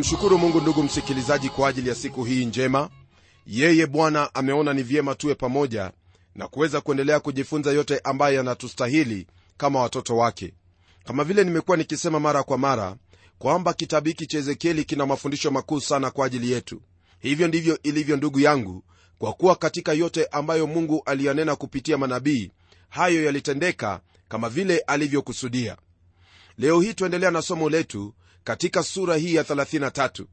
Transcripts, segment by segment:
namshukuru mungu ndugu msikilizaji kwa ajili ya siku hii njema. Yeye bwana ameona ni vyema tuwe pamoja na kuweza kuendelea kujifunza yote ambayo yanatustahili kama watoto wake. Kama vile nimekuwa nikisema mara kwa mara kwamba kitabu hiki cha ezekieli kina mafundisho makuu sana kwa ajili yetu. Hivyo ndivyo ilivyo ndugu yangu kwa kuwa katika yote ambayo mungu aliyanena kupitia manabii hayo yalitendeka kama vile alivyokusudia. Leo hii tuendelea na somo letu katika sura hii ya 33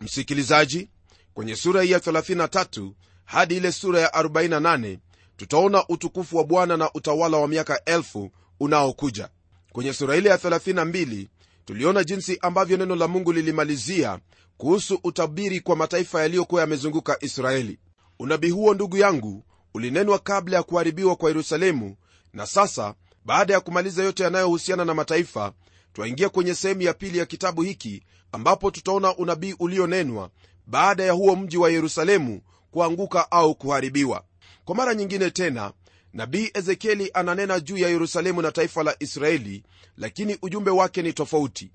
msikilizaji kwenye sura hii ya 33 hadi ile sura ya 48 tutaona utukufu wa bwana na utawala wa miaka elfu unaokuja. Kwenye sura ile ya 32 tuliona jinsi ambavyo neno la mungu lilimalizia kuhusu utabiri kwa mataifa yaliyokuwa yamezunguka israeli. Unabii huo ndugu yangu ulinenwa kabla ya kuharibiwa kwa yerusalemu na sasa baada ya kumaliza yote yanayohusiana na mataifa twaingia kwenye sehemu ya pili ya kitabu hiki ambapo tutaona unabii ulionenwa baada ya huo mji wa yerusalemu kuanguka au kuharibiwa. Kwa mara nyingine tena nabii ezekieli ananena juu ya yerusalemu na taifa la israeli lakini ujumbe wake ni tofauti.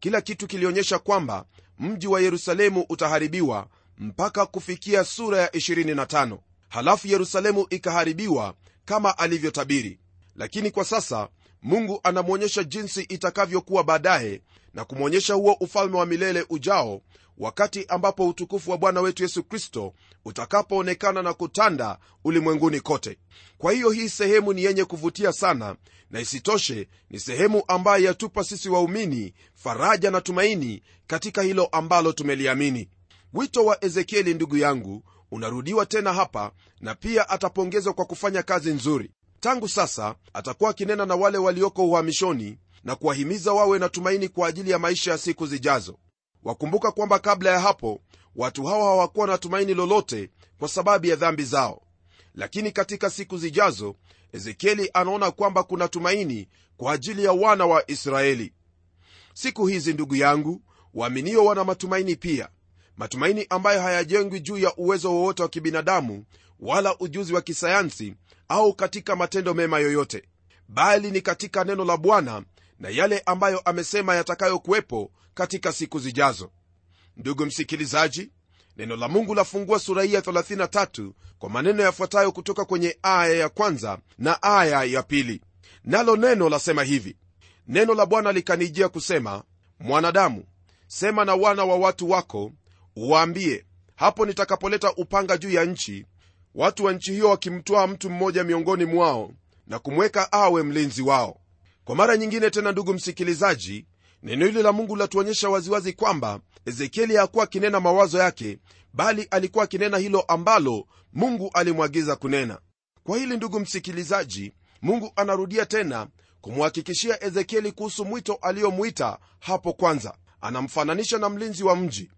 Kila kitu kilionyesha kwamba mji wa yerusalemu utaharibiwa mpaka kufikia sura ya 25 halafu yerusalemu ikaharibiwa kama alivyotabiri. Lakini kwa sasa mungu anamwonyesha jinsi itakavyokuwa baadaye na kumwonyesha huo ufalme wa milele ujao wakati ambapo utukufu wa bwana wetu yesu kristo utakapoonekana na kutanda ulimwenguni kote. Kwa hiyo hii sehemu ni yenye kuvutia sana na isitoshe ni sehemu ambayo yatupa sisi waumini faraja na tumaini katika hilo ambalo tumeliamini. Wito wa ezekieli ndugu yangu unarudiwa tena hapa na pia atapongezwa kwa kufanya kazi nzuri tangu sasa atakuwa akinena na wale walioko uhamishoni na kuwahimiza wawe na tumaini kwa ajili ya maisha ya siku zijazo. Wakumbuka kwamba kabla ya hapo watu hawa hawakuwa na tumaini lolote kwa sababu ya dhambi zao. Lakini katika siku zijazo ezekieli anaona kwamba kuna tumaini kwa ajili ya wana wa israeli. Siku hizi ndugu yangu waaminio wana matumaini pia. Matumaini ambayo hayajengwi juu ya uwezo wowote wa kibinadamu wala ujuzi wa kisayansi au katika matendo mema yoyote bali ni katika neno la bwana na yale ambayo amesema yatakayokuwepo katika siku zijazo. Ndugu msikilizaji neno la mungu lafungua sura hii ya 33 kwa maneno yafuatayo kutoka kwenye aya ya kwanza na aya ya pili. Nalo neno lasema hivi. Neno la bwana likanijia kusema mwanadamu sema na wana wa watu wako uwaambie hapo nitakapoleta upanga juu ya nchi watu wa nchi hiyo wakimtwaa mtu mmoja miongoni mwao na kumweka awe mlinzi wao. Kwa mara nyingine tena ndugu msikilizaji neno hili la mungu latuonyesha waziwazi kwamba ezekieli hakuwa akinena mawazo yake bali alikuwa akinena hilo ambalo mungu alimwagiza kunena. Kwa hili ndugu msikilizaji mungu anarudia tena kumhakikishia ezekieli kuhusu mwito aliyomwita hapo kwanza. Anamfananisha na mlinzi wa mji.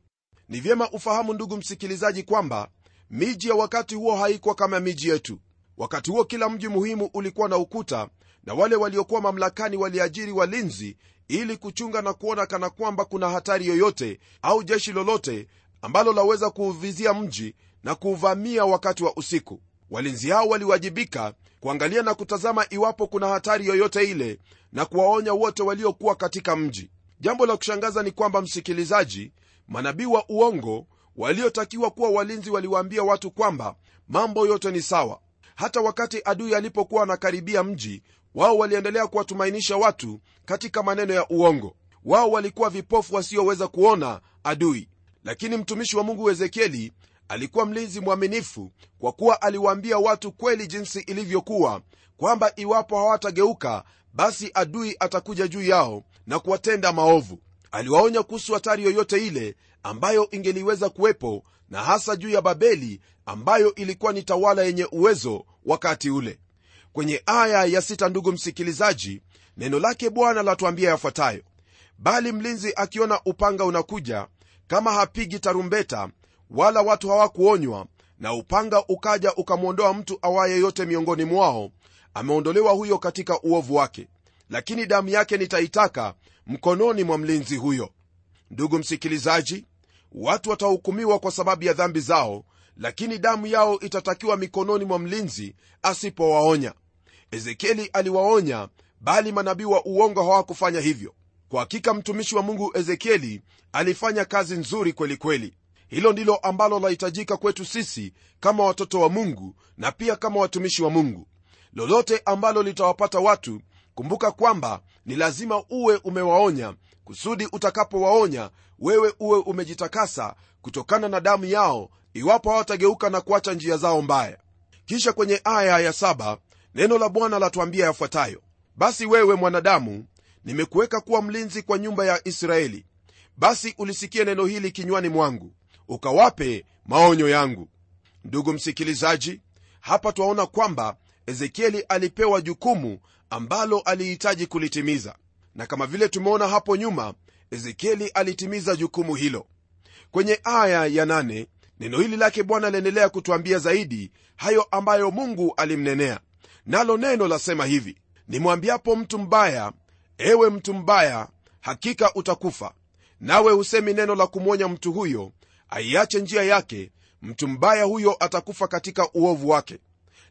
Ni vyema ufahamu ndugu msikilizaji kwamba miji ya wakati huo haikuwa kama miji yetu. Wakati huo kila mji muhimu ulikuwa na ukuta na wale waliokuwa mamlakani waliajiri walinzi ili kuchunga na kuona kana kwamba kuna hatari yoyote au jeshi lolote ambalo laweza kuuvizia mji na kuuvamia wakati wa usiku. Walinzi hao waliwajibika kuangalia na kutazama iwapo kuna hatari yoyote ile na kuwaonya wote waliokuwa katika mji. Jambo la kushangaza ni kwamba msikilizaji manabii wa uongo waliotakiwa kuwa walinzi waliwaambia watu kwamba mambo yote ni sawa. Hata wakati adui alipokuwa anakaribia mji wao waliendelea kuwatumainisha watu katika maneno ya uongo. Wao walikuwa vipofu wasioweza kuona adui. Lakini mtumishi wa mungu ezekieli alikuwa mlinzi mwaminifu kwa kuwa aliwaambia watu kweli jinsi ilivyokuwa kwamba iwapo hawatageuka basi adui atakuja juu yao na kuwatenda maovu. Aliwaonya kuhusu hatari yoyote ile ambayo ingeliweza kuwepo na hasa juu ya babeli ambayo ilikuwa ni tawala yenye uwezo wakati ule. Kwenye aya ya sita ndugu msikilizaji neno lake bwana latuambia yafuatayo. Bali mlinzi akiona upanga unakuja kama hapigi tarumbeta wala watu hawakuonywa na upanga ukaja ukamwondoa mtu awaye yote miongoni mwao ameondolewa huyo katika uovu wake. Lakini damu yake nitaitaka mkononi mwa mlinzi huyo ndugu msikilizaji watu watahukumiwa kwa sababu ya dhambi zao lakini damu yao itatakiwa mikononi mwa mlinzi asipowaonya. Ezekieli aliwaonya bali manabii wa uongo hawakufanya hivyo. Kwa hakika mtumishi wa mungu ezekieli alifanya kazi nzuri kweli kweli. Hilo ndilo ambalo lahitajika kwetu sisi kama watoto wa mungu na pia kama watumishi wa mungu. Lolote ambalo litawapata watu kumbuka kwamba ni lazima uwe umewaonya kusudi utakapowaonya wewe uwe umejitakasa kutokana na damu yao iwapo hawatageuka na kuacha njia zao mbaya. Kisha kwenye aya ya saba neno la bwana latuambia yafuatayo. Basi wewe mwanadamu nimekuweka kuwa mlinzi kwa nyumba ya israeli. Basi ulisikie neno hili kinywani mwangu ukawape maonyo yangu. Ndugu msikilizaji hapa twaona kwamba ezekieli alipewa jukumu ambalo alihitaji kulitimiza. Na kama vile tumeona hapo nyuma ezekieli alitimiza jukumu hilo. Kwenye aya ya nane, neno hili lake bwana liendelea kutwambia zaidi hayo ambayo mungu alimnenea. Nalo neno lasema hivi nimwambiapo mtu mbaya ewe mtu mbaya hakika utakufa. Nawe husemi neno la kumwonya mtu huyo aiache njia yake. Mtu mbaya huyo atakufa katika uovu wake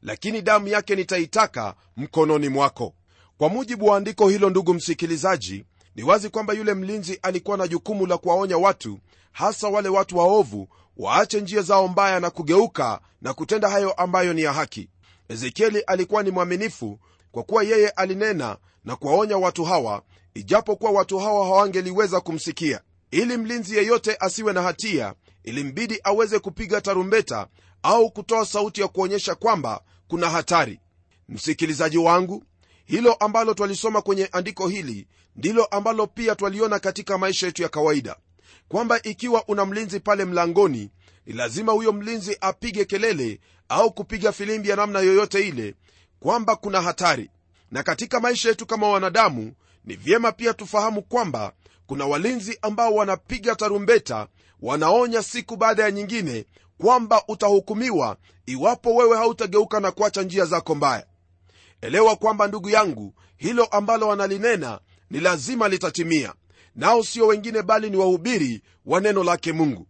lakini damu yake nitaitaka mkononi mwako. Kwa mujibu wa andiko hilo ndugu msikilizaji ni wazi kwamba yule mlinzi alikuwa na jukumu la kuwaonya watu hasa wale watu waovu waache njia zao mbaya na kugeuka na kutenda hayo ambayo ni ya haki. Ezekieli alikuwa ni mwaminifu kwa kuwa yeye alinena na kuwaonya watu hawa ijapokuwa watu hawa hawangeliweza kumsikia. Ili mlinzi yeyote asiwe na hatia ilimbidi aweze kupiga tarumbeta au kutoa sauti ya kuonyesha kwamba kuna hatari. Msikilizaji wangu hilo ambalo twalisoma kwenye andiko hili ndilo ambalo pia twaliona katika maisha yetu ya kawaida kwamba ikiwa una mlinzi pale mlangoni ni lazima huyo mlinzi apige kelele au kupiga filimbi ya namna yoyote ile kwamba kuna hatari. Na katika maisha yetu kama wanadamu ni vyema pia tufahamu kwamba kuna walinzi ambao wanapiga tarumbeta wanaonya siku baada ya nyingine kwamba utahukumiwa iwapo wewe hautageuka na kuacha njia zako mbaya. Elewa kwamba ndugu yangu hilo ambalo wanalinena ni lazima litatimia nao sio wengine bali ni wahubiri wa neno lake mungu.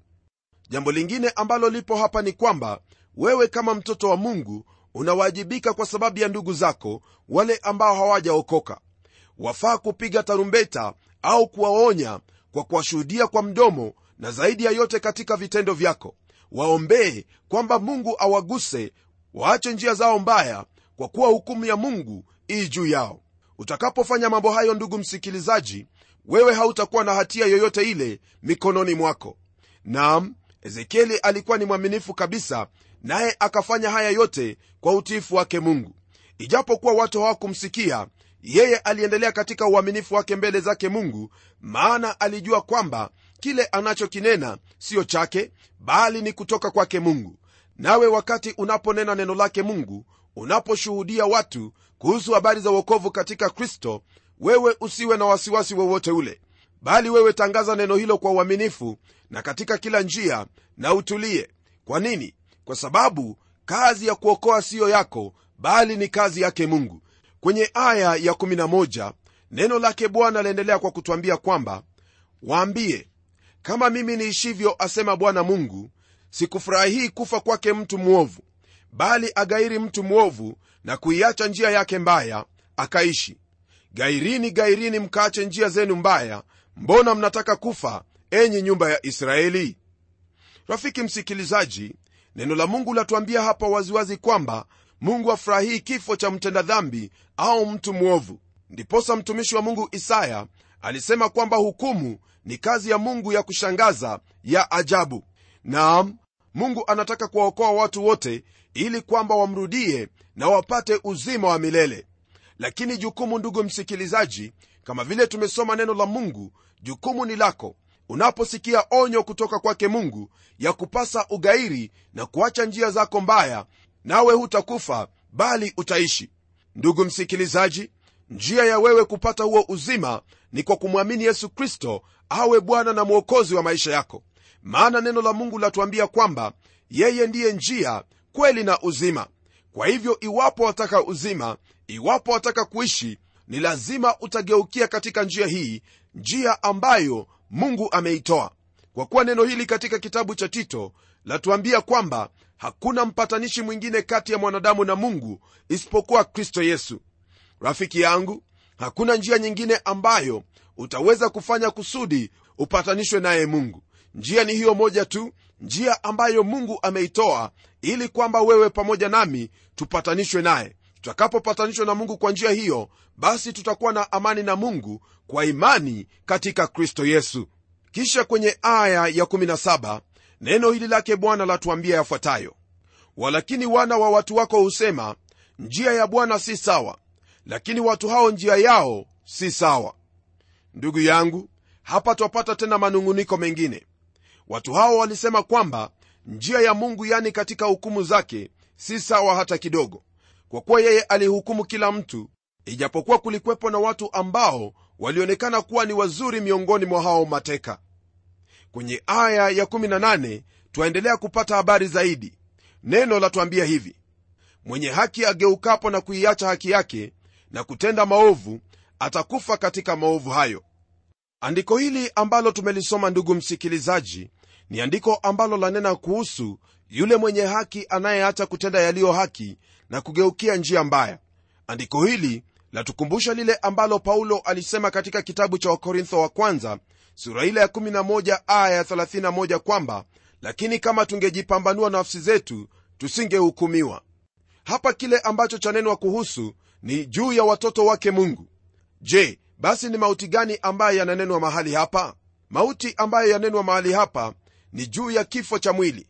Jambo lingine ambalo lipo hapa ni kwamba wewe kama mtoto wa mungu unawajibika kwa sababu ya ndugu zako wale ambao hawajaokoka. Wafaa kupiga tarumbeta au kuwaonya kwa kuwashuhudia kwa mdomo na zaidi ya yote katika vitendo vyako. Waombee kwamba mungu awaguse waache njia zao mbaya kwa kuwa hukumu ya mungu ii juu yao. Utakapofanya mambo hayo ndugu msikilizaji wewe hautakuwa na hatia yoyote ile mikononi mwako. Nam ezekieli alikuwa ni mwaminifu kabisa naye akafanya haya yote kwa utiifu wake mungu. Ijapokuwa watu hawakumsikia yeye aliendelea katika uaminifu wake mbele zake mungu maana alijua kwamba kile anachokinena siyo chake bali ni kutoka kwake mungu. Nawe wakati unaponena neno lake mungu unaposhuhudia watu kuhusu habari za uokovu katika kristo wewe usiwe na wasiwasi wowote ule. Bali wewe tangaza neno hilo kwa uaminifu na katika kila njia na utulie. Kwa nini? Kwa sababu kazi ya kuokoa siyo yako bali ni kazi yake mungu kwenye aya ya 11 neno lake bwana laendelea kwa kutwambia kwamba waambie kama mimi niishivyo asema bwana mungu sikufurahii kufa kwake mtu mwovu bali agairi mtu mwovu na kuiacha njia yake mbaya akaishi. Gairini gairini mkaache njia zenu mbaya mbona mnataka kufa enyi nyumba ya israeli? Rafiki msikilizaji neno la mungu latuambia hapa waziwazi kwamba mungu afurahii kifo cha mtenda dhambi au mtu mwovu. Ndiposa mtumishi wa mungu isaya alisema kwamba hukumu ni kazi ya mungu ya kushangaza ya ajabu. Naam mungu anataka kuwaokoa watu wote ili kwamba wamrudie na wapate uzima wa milele. Lakini jukumu ndugu msikilizaji kama vile tumesoma neno la mungu jukumu ni lako. Unaposikia onyo kutoka kwake mungu ya kupasa ugairi na kuacha njia zako mbaya nawe hutakufa bali utaishi. Ndugu msikilizaji njia ya wewe kupata huo uzima ni kwa kumwamini yesu kristo awe bwana na mwokozi wa maisha yako. Maana neno la mungu latuambia kwamba yeye ndiye njia kweli na uzima. Kwa hivyo iwapo wataka uzima iwapo wataka kuishi ni lazima utageukia katika njia hii njia ambayo mungu ameitoa. Kwa kuwa neno hili katika kitabu cha tito latuambia kwamba hakuna mpatanishi mwingine kati ya mwanadamu na mungu isipokuwa kristo yesu. Rafiki yangu hakuna njia nyingine ambayo utaweza kufanya kusudi upatanishwe naye mungu. Njia ni hiyo moja tu njia ambayo mungu ameitoa ili kwamba wewe pamoja nami tupatanishwe naye. Tutakapopatanishwa na mungu kwa njia hiyo basi tutakuwa na amani na mungu kwa imani katika kristo yesu. Kisha kwenye aya ya 17 neno hili lake bwana latuambia yafuatayo. Walakini wana wa watu wako husema njia ya bwana si sawa lakini watu hao njia yao si sawa. Ndugu yangu hapa twapata tena manung'uniko mengine. Watu hao walisema kwamba njia ya mungu yani katika hukumu zake si sawa hata kidogo kwa kuwa yeye alihukumu kila mtu ijapokuwa kulikwepo na watu ambao walionekana kuwa ni wazuri miongoni mwa hao mateka kwenye aya ya 18 twaendelea kupata habari zaidi. Neno latuambia hivi mwenye haki ageukapo na kuiacha haki yake na kutenda maovu atakufa katika maovu hayo. Andiko hili ambalo tumelisoma ndugu msikilizaji ni andiko ambalo lanena kuhusu yule mwenye haki anayeacha kutenda yaliyo haki na kugeukia njia mbaya. Andiko hili latukumbusha lile ambalo paulo alisema katika kitabu cha wakorintho wa kwanza sura ile ya 11 aya ya 31 kwamba lakini kama tungejipambanua nafsi zetu tusingehukumiwa. Hapa kile ambacho chanenwa kuhusu ni juu ya watoto wake mungu. Je basi ni mauti gani ambayo yananenwa mahali hapa? Mauti ambayo yanenwa mahali hapa ni juu ya kifo cha mwili.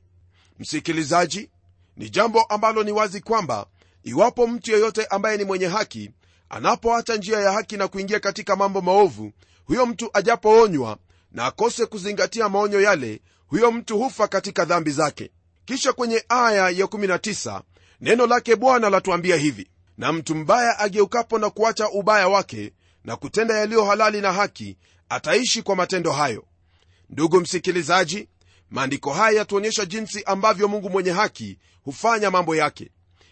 Msikilizaji ni jambo ambalo ni wazi kwamba iwapo mtu yeyote ambaye ni mwenye haki anapoacha njia ya haki na kuingia katika mambo maovu huyo mtu ajapoonywa na akose kuzingatia maonyo yale huyo mtu hufa katika dhambi zake. Kisha kwenye aya ya 19 neno lake bwana latuambia hivi na mtu mbaya ageukapo na kuacha ubaya wake na kutenda yaliyo halali na haki ataishi kwa matendo hayo. Ndugu msikilizaji maandiko haya yatuonyesha jinsi ambavyo mungu mwenye haki hufanya mambo yake.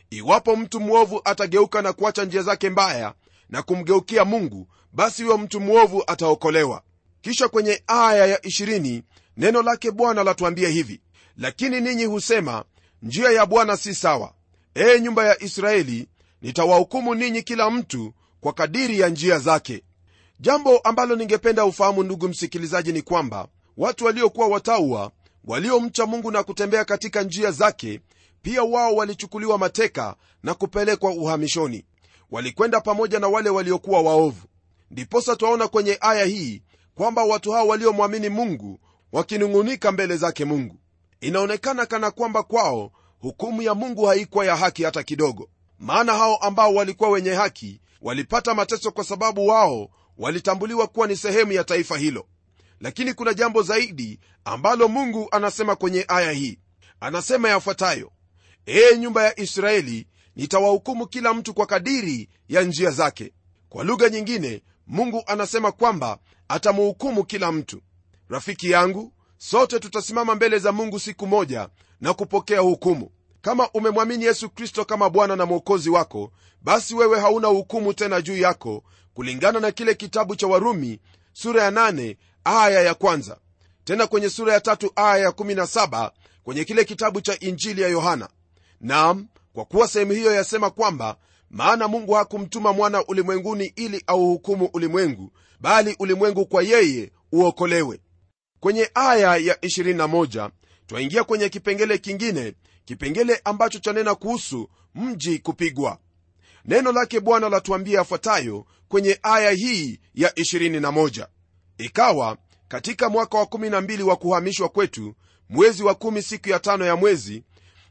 Iwapo mtu mwovu atageuka na kuacha njia zake mbaya na kumgeukia mungu basi huyo mtu mwovu ataokolewa. Kisha kwenye aya ya 20 neno lake bwana latuambia hivi lakini ninyi husema njia ya bwana si sawa. Ee nyumba ya israeli nitawahukumu ninyi kila mtu kwa kadiri ya njia zake. Jambo ambalo ningependa ufahamu ndugu msikilizaji ni kwamba watu waliokuwa watawa waliomcha mungu na kutembea katika njia zake pia wao walichukuliwa mateka na kupelekwa uhamishoni walikwenda pamoja na wale waliokuwa waovu. Ndiposa twaona kwenye aya hii kwamba watu hao waliomwamini mungu wakinung'unika mbele zake mungu. Inaonekana kana kwamba kwao hukumu ya mungu haikuwa ya haki hata kidogo. Maana hao ambao walikuwa wenye haki walipata mateso kwa sababu wao walitambuliwa kuwa ni sehemu ya taifa hilo. Lakini kuna jambo zaidi ambalo mungu anasema kwenye aya hii. Anasema yafuatayo ee nyumba ya israeli nitawahukumu kila mtu kwa kadiri ya njia zake. Kwa lugha nyingine mungu anasema kwamba atamuhukumu kila mtu. Rafiki yangu sote tutasimama mbele za mungu siku moja na kupokea hukumu. Kama umemwamini yesu kristo kama bwana na mwokozi wako basi wewe hauna hukumu tena juu yako kulingana na kile kitabu cha warumi sura ya 8 aya ya kwanza. Tena kwenye sura ya tatu aya ya 17 kwenye kile kitabu cha injili ya yohana. Nam kwa kuwa sehemu hiyo yasema kwamba maana mungu hakumtuma mwana ulimwenguni ili auhukumu ulimwengu bali ulimwengu kwa yeye uokolewe. Kwenye aya ya 21 twaingia kwenye kipengele kingine kipengele ambacho chanena kuhusu mji kupigwa. Neno lake bwana latuambia yafuatayo kwenye aya hii ya 21 ikawa katika mwaka wa 12 wa kuhamishwa kwetu mwezi wa 1 siku ya tano ya mwezi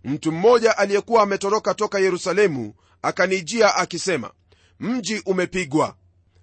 mtu mmoja aliyekuwa ametoroka toka yerusalemu akanijia akisema mji umepigwa.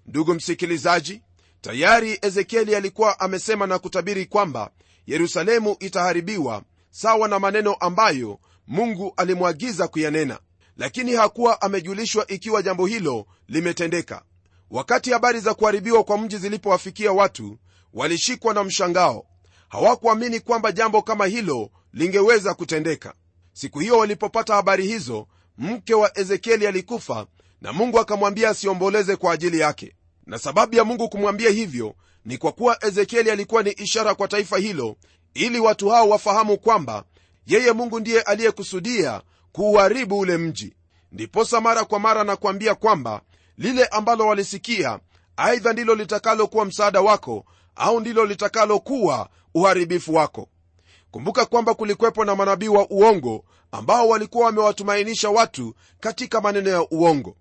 Ndugu msikilizaji tayari ezekieli alikuwa amesema na kutabiri kwamba yerusalemu itaharibiwa sawa na maneno ambayo mungu alimwagiza kuyanena. Lakini hakuwa amejulishwa ikiwa jambo hilo limetendeka. Wakati habari za kuharibiwa kwa mji zilipowafikia watu walishikwa na mshangao. Hawakuamini kwamba jambo kama hilo lingeweza kutendeka siku hiyo walipopata habari hizo mke wa ezekieli alikufa na mungu akamwambia asiomboleze kwa ajili yake. Na sababu ya mungu kumwambia hivyo ni kwa kuwa ezekieli alikuwa ni ishara kwa taifa hilo ili watu hao wafahamu kwamba yeye mungu ndiye aliyekusudia kuuharibu ule mji. Ndiposa mara kwa mara nakuambia kwamba lile ambalo walisikia aidha ndilo litakalokuwa msaada wako au ndilo litakalokuwa uharibifu wako kumbuka kwamba kulikwepo na manabii wa uongo ambao walikuwa wamewatumainisha watu katika maneno ya uongo.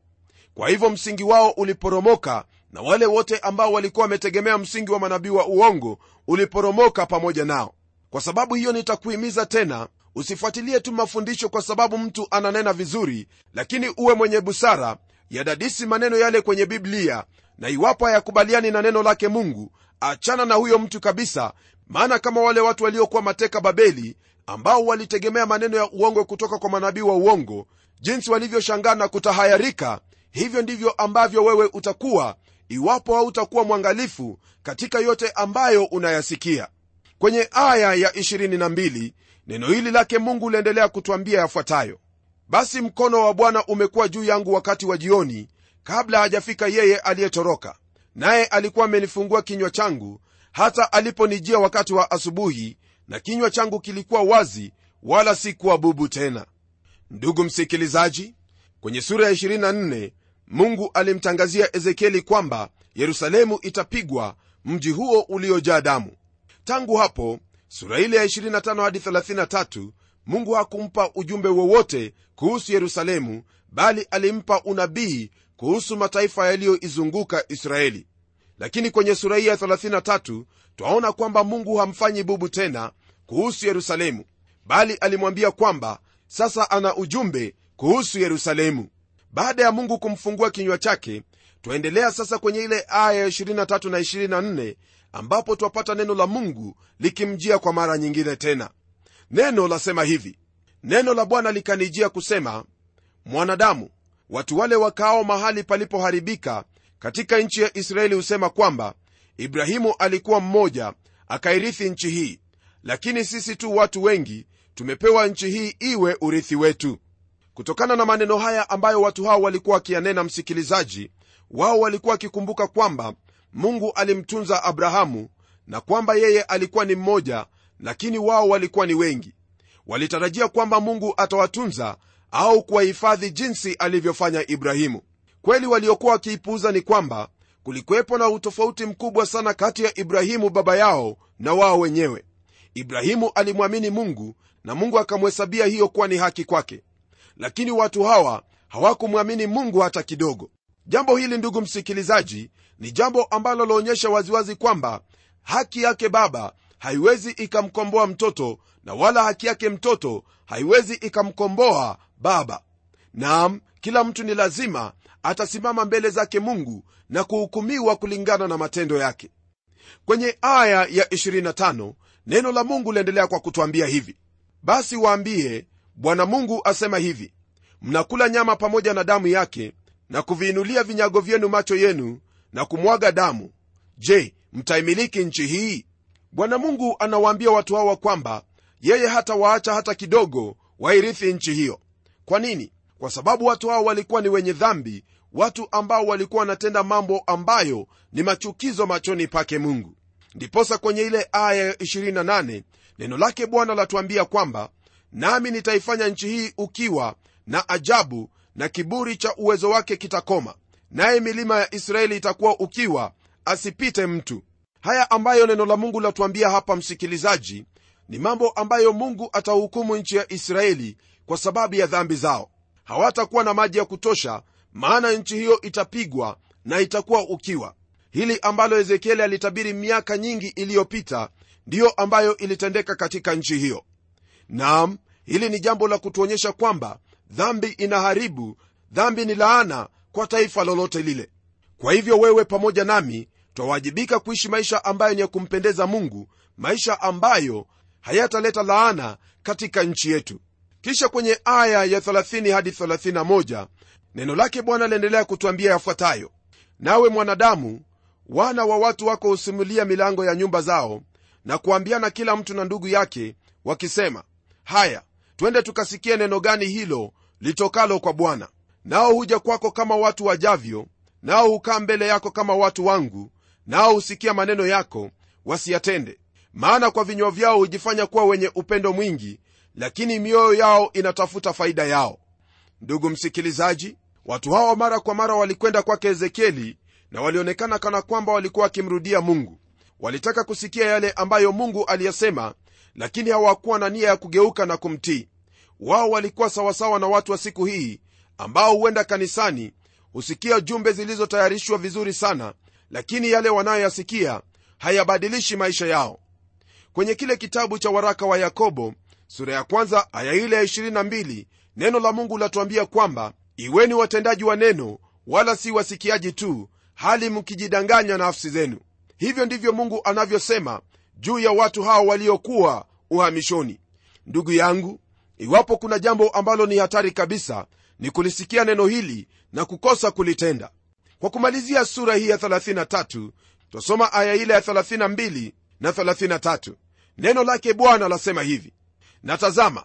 Kwa hivyo msingi wao uliporomoka na wale wote ambao walikuwa wametegemea msingi wa manabii wa uongo uliporomoka pamoja nao. Kwa sababu hiyo nitakuhimiza tena usifuatilie tu mafundisho kwa sababu mtu ananena vizuri lakini uwe mwenye busara yadadisi maneno yale kwenye biblia na iwapo hayakubaliani na neno lake mungu achana na huyo mtu kabisa maana kama wale watu waliokuwa mateka babeli ambao walitegemea maneno ya uongo kutoka kwa manabii wa uongo jinsi walivyoshangaa na kutahayarika hivyo ndivyo ambavyo wewe utakuwa iwapo hautakuwa mwangalifu katika yote ambayo unayasikia. Kwenye aya ya 22 neno hili lake mungu liendelea kutwambia yafuatayo. Basi mkono wa bwana umekuwa juu yangu wakati wa jioni kabla hajafika yeye aliyetoroka naye alikuwa amenifungua kinywa changu hata aliponijia wakati wa asubuhi na kinywa changu kilikuwa wazi wala si kuwa bubu tena. Ndugu msikilizaji kwenye sura ya 24 mungu alimtangazia ezekieli kwamba yerusalemu itapigwa mji huo uliojaa damu. Tangu hapo sura ile ya 25 hadi 33 mungu hakumpa ujumbe wowote kuhusu yerusalemu bali alimpa unabii kuhusu mataifa yaliyoizunguka israeli lakini kwenye sura hii ya 33 twaona kwamba mungu hamfanyi bubu tena kuhusu yerusalemu bali alimwambia kwamba sasa ana ujumbe kuhusu yerusalemu. Baada ya mungu kumfungua kinywa chake twaendelea sasa kwenye ile aya ya 23 na 24 ambapo twapata neno la mungu likimjia kwa mara nyingine tena. Neno lasema hivi. Neno la bwana likanijia kusema mwanadamu watu wale wakaao mahali palipoharibika katika nchi ya israeli husema kwamba ibrahimu alikuwa mmoja akairithi nchi hii. Lakini sisi tu watu wengi tumepewa nchi hii iwe urithi wetu. Kutokana na maneno haya ambayo watu hao walikuwa wakiyanena msikilizaji wao walikuwa wakikumbuka kwamba mungu alimtunza abrahamu na kwamba yeye alikuwa ni mmoja lakini wao walikuwa ni wengi. Walitarajia kwamba mungu atawatunza au kuwahifadhi jinsi alivyofanya ibrahimu kweli waliokuwa wakiipuuza ni kwamba kulikuwepo na utofauti mkubwa sana kati ya ibrahimu baba yao na wao wenyewe. Ibrahimu alimwamini mungu na mungu akamhesabia hiyo kuwa ni haki kwake. Lakini watu hawa hawakumwamini mungu hata kidogo. Jambo hili ndugu msikilizaji ni jambo ambalo laonyesha waziwazi kwamba haki yake baba haiwezi ikamkomboa mtoto na wala haki yake mtoto haiwezi ikamkomboa baba. Naam kila mtu ni lazima atasimama mbele zake mungu na kuhukumiwa kulingana na matendo yake. Kwenye aya ya 25 neno la mungu liendelea kwa kutwambia hivi. Basi waambie bwana mungu asema hivi mnakula nyama pamoja na damu yake na kuviinulia vinyago vyenu macho yenu na kumwaga damu. Je mtaimiliki nchi hii? Bwana mungu anawaambia watu hawa kwamba yeye hata waacha hata kidogo wairithi nchi hiyo. Kwa nini kwa sababu watu hao walikuwa ni wenye dhambi watu ambao walikuwa wanatenda mambo ambayo ni machukizo machoni pake mungu. Ndiposa kwenye ile aya ya 28 neno lake bwana latuambia kwamba nami nitaifanya nchi hii ukiwa na ajabu na kiburi cha uwezo wake kitakoma naye milima ya israeli itakuwa ukiwa asipite mtu. Haya ambayo neno la mungu latuambia hapa msikilizaji ni mambo ambayo mungu atahukumu nchi ya israeli kwa sababu ya dhambi zao hawatakuwa na maji ya kutosha maana nchi hiyo itapigwa na itakuwa ukiwa. Hili ambalo ezekieli alitabiri miaka nyingi iliyopita ndiyo ambayo ilitendeka katika nchi hiyo. Naam hili ni jambo la kutuonyesha kwamba dhambi inaharibu dhambi ni laana kwa taifa lolote lile. Kwa hivyo wewe pamoja nami twawajibika kuishi maisha ambayo ni ya kumpendeza mungu maisha ambayo hayataleta laana katika nchi yetu kisha kwenye aya ya 30 hadi 31 neno lake bwana aliendelea kutwambia yafuatayo. Nawe mwanadamu wana wa watu wako husimulia milango ya nyumba zao na kuambiana kila mtu na ndugu yake wakisema haya twende tukasikie neno gani hilo litokalo kwa bwana. Nao huja kwako kama watu wajavyo nao hukaa mbele yako kama watu wangu nao husikia maneno yako wasiyatende maana kwa vinywa vyao hujifanya kuwa wenye upendo mwingi lakini mioyo yao inatafuta faida yao. Ndugu msikilizaji watu hawa mara kwa mara walikwenda kwake ezekieli na walionekana kana kwamba walikuwa wakimrudia mungu. Walitaka kusikia yale ambayo mungu aliyasema lakini hawakuwa na nia ya kugeuka na kumtii. Wao walikuwa sawasawa na watu wa siku hii ambao huenda kanisani husikia jumbe zilizotayarishwa vizuri sana lakini yale wanayoyasikia hayabadilishi maisha yao. Kwenye kile kitabu cha waraka wa yakobo sura ya kwanza aya ile ya 22 neno la mungu latuambia kwamba iweni watendaji wa neno wala si wasikiaji tu hali mkijidanganya nafsi zenu. Hivyo ndivyo mungu anavyosema juu ya watu hao waliokuwa uhamishoni. Ndugu yangu iwapo kuna jambo ambalo ni hatari kabisa ni kulisikia neno hili na kukosa kulitenda. Kwa kumalizia sura hii ya 33 twasoma aya ile ya 32 na 33 neno lake bwana lasema hivi na tazama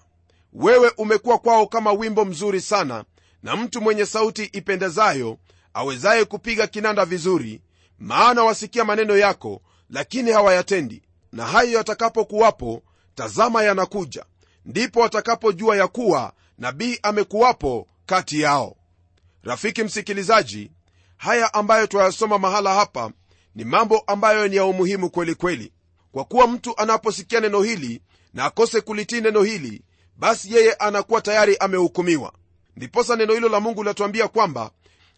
wewe umekuwa kwao kama wimbo mzuri sana na mtu mwenye sauti ipendezayo awezaye kupiga kinanda vizuri maana wasikia maneno yako lakini hawayatendi. Na hayo yatakapokuwapo tazama yanakuja. Ndipo watakapojua ya kuwa nabii amekuwapo kati yao. Rafiki msikilizaji haya ambayo twayasoma mahala hapa ni mambo ambayo ni ya umuhimu kweli kweli. Kwa kuwa mtu anaposikia neno hili na akose kulitii neno hili basi yeye anakuwa tayari amehukumiwa. Ndiposa neno hilo la mungu linatuambia kwamba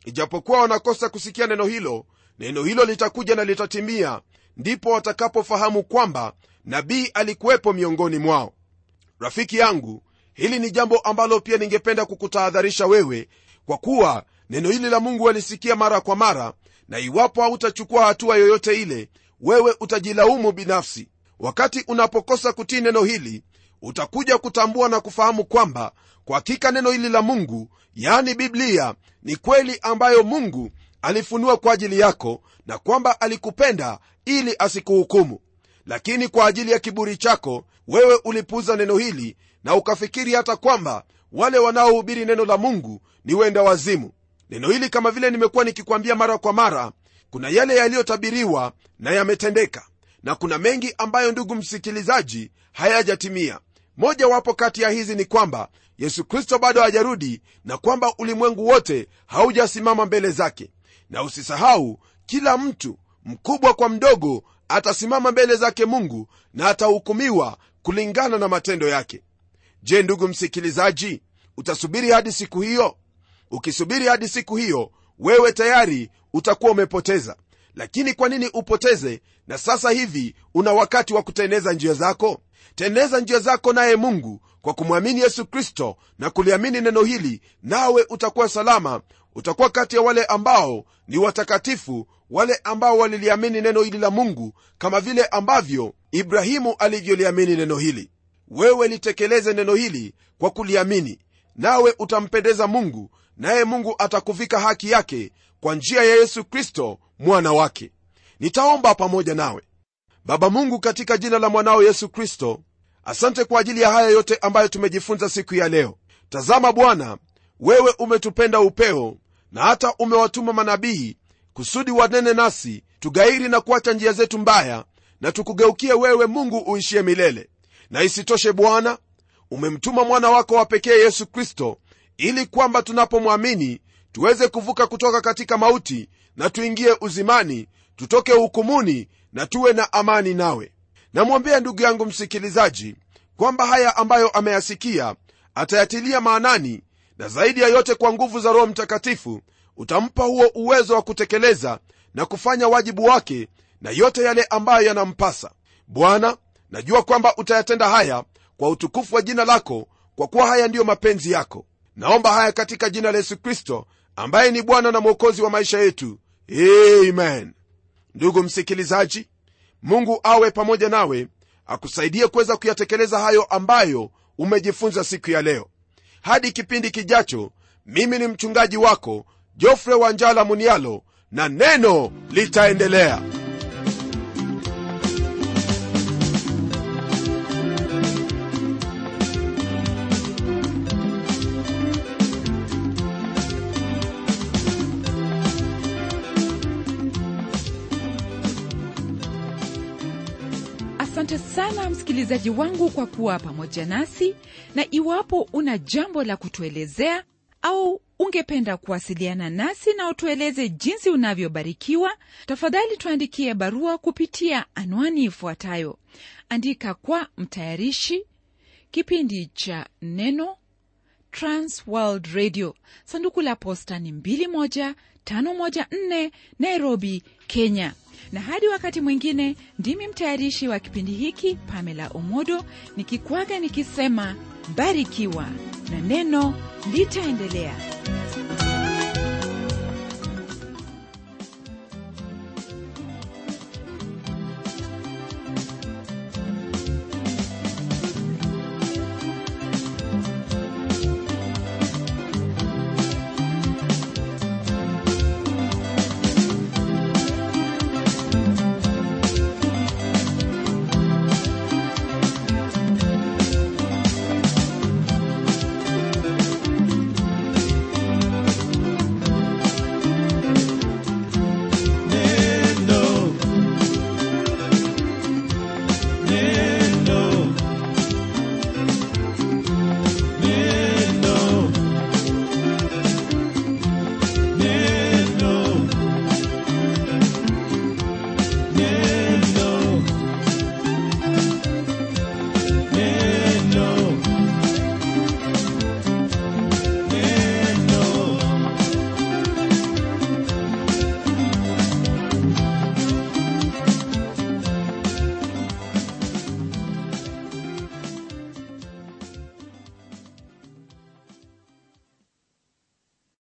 ijapokuwa wanakosa kusikia neno hilo neno hilo litakuja na litatimia ndipo watakapofahamu kwamba nabii alikuwepo miongoni mwao. Rafiki yangu hili ni jambo ambalo pia ningependa kukutahadharisha wewe kwa kuwa neno hili la mungu walisikia mara kwa mara na iwapo hautachukua hatua yoyote ile wewe utajilaumu binafsi wakati unapokosa kutii neno hili utakuja kutambua na kufahamu kwamba kwa hakika neno hili la mungu yaani biblia ni kweli ambayo mungu alifunua kwa ajili yako na kwamba alikupenda ili asikuhukumu. Lakini kwa ajili ya kiburi chako wewe ulipuuza neno hili na ukafikiri hata kwamba wale wanaohubiri neno la mungu ni wenda wazimu. Neno hili kama vile nimekuwa nikikwambia mara kwa mara kuna yale yaliyotabiriwa na yametendeka na kuna mengi ambayo ndugu msikilizaji hayajatimia. Moja wapo kati ya hizi ni kwamba yesu kristo bado hajarudi na kwamba ulimwengu wote haujasimama mbele zake. Na usisahau kila mtu mkubwa kwa mdogo atasimama mbele zake mungu na atahukumiwa kulingana na matendo yake. Je ndugu msikilizaji utasubiri hadi siku hiyo? Ukisubiri hadi siku hiyo wewe tayari utakuwa umepoteza. Lakini kwa nini upoteze na sasa hivi una wakati wa kuteneza njia zako? Teneza njia zako naye mungu kwa kumwamini yesu kristo na kuliamini neno hili nawe utakuwa salama utakuwa kati ya wale ambao ni watakatifu wale ambao waliliamini neno hili la mungu kama vile ambavyo ibrahimu alivyoliamini neno hili. Wewe litekeleze neno hili kwa kuliamini nawe utampendeza mungu naye mungu atakuvika haki yake kwa njia ya yesu kristo mwana wake nitaomba pamoja nawe. Baba mungu katika jina la mwanao yesu kristo asante kwa ajili ya haya yote ambayo tumejifunza siku ya leo. Tazama bwana wewe umetupenda upeo na hata umewatuma manabii kusudi wanene nasi tugairi na kuacha njia zetu mbaya na tukugeukie wewe mungu uishie milele. Na isitoshe bwana umemtuma mwana wako wa pekee yesu kristo ili kwamba tunapomwamini tuweze kuvuka kutoka katika mauti na tuingie uzimani tutoke hukumuni na tuwe na amani nawe. Namwombea ndugu yangu msikilizaji kwamba haya ambayo ameyasikia atayatilia maanani na zaidi ya yote kwa nguvu za roho mtakatifu utampa huo uwezo wa kutekeleza na kufanya wajibu wake na yote yale ambayo yanampasa. Bwana najua kwamba utayatenda haya kwa utukufu wa jina lako kwa kuwa haya ndiyo mapenzi yako. Naomba haya katika jina la yesu kristo ambaye ni bwana na mwokozi wa maisha yetu. Amen ndugu msikilizaji mungu awe pamoja nawe akusaidie kuweza kuyatekeleza hayo ambayo umejifunza siku ya leo. Hadi kipindi kijacho mimi ni mchungaji wako jofre wanjala munialo na neno litaendelea asante sana msikilizaji wangu kwa kuwa pamoja nasi. Na iwapo una jambo la kutuelezea au ungependa kuwasiliana nasi na utueleze jinsi unavyobarikiwa tafadhali tuandikie barua kupitia anwani ifuatayo. Andika kwa mtayarishi kipindi cha neno transworld radio. Sanduku la posta ni 21514 nairobi kenya na hadi wakati mwingine ndimi mtayarishi wa kipindi hiki pamela omodo nikikwaga nikisema barikiwa na neno litaendelea